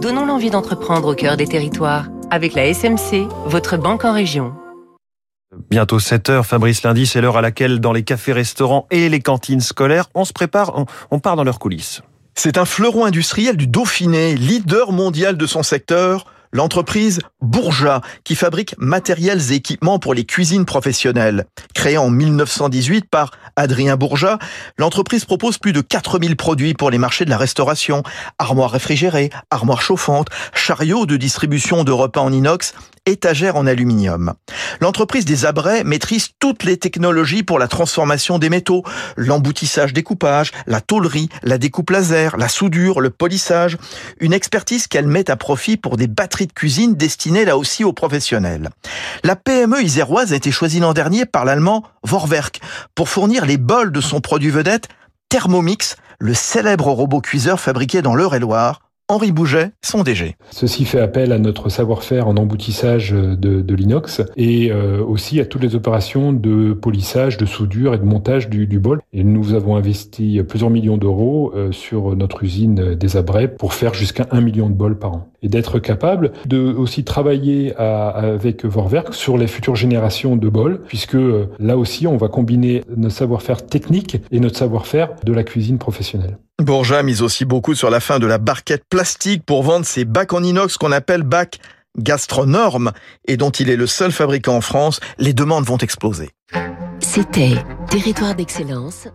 Donnons l'envie d'entreprendre au cœur des territoires avec la SMC, votre banque en région. Bientôt 7 heures, Fabrice Lundi, c'est l'heure à laquelle dans les cafés, restaurants et les cantines scolaires, on se prépare, on, on part dans leurs coulisses. C'est un fleuron industriel du Dauphiné, leader mondial de son secteur l'entreprise Bourja, qui fabrique matériels et équipements pour les cuisines professionnelles. Créée en 1918 par Adrien Bourja, l'entreprise propose plus de 4000 produits pour les marchés de la restauration. Armoires réfrigérées, armoires chauffantes, chariots de distribution de repas en inox, étagères en aluminium. L'entreprise des Abrets maîtrise toutes les technologies pour la transformation des métaux, l'emboutissage découpage, la tôlerie, la découpe laser, la soudure, le polissage, une expertise qu'elle met à profit pour des batteries de cuisine destinée là aussi aux professionnels. La PME iséroise a été choisie l'an dernier par l'allemand Vorwerk pour fournir les bols de son produit vedette Thermomix, le célèbre robot cuiseur fabriqué dans l'Eure-et-Loire Henri Bouget, son DG. Ceci fait appel à notre savoir-faire en emboutissage de, de l'inox et euh, aussi à toutes les opérations de polissage, de soudure et de montage du, du bol. Et nous avons investi plusieurs millions d'euros euh, sur notre usine des Abrets pour faire jusqu'à un million de bols par an. Et d'être capable de aussi travailler à, avec Vorwerk sur les futures générations de bols, puisque euh, là aussi on va combiner notre savoir-faire technique et notre savoir-faire de la cuisine professionnelle. Bourja mise aussi beaucoup sur la fin de la barquette plastique pour vendre ses bacs en inox qu'on appelle bacs gastronormes et dont il est le seul fabricant en France. Les demandes vont exploser. C'était Territoire d'excellence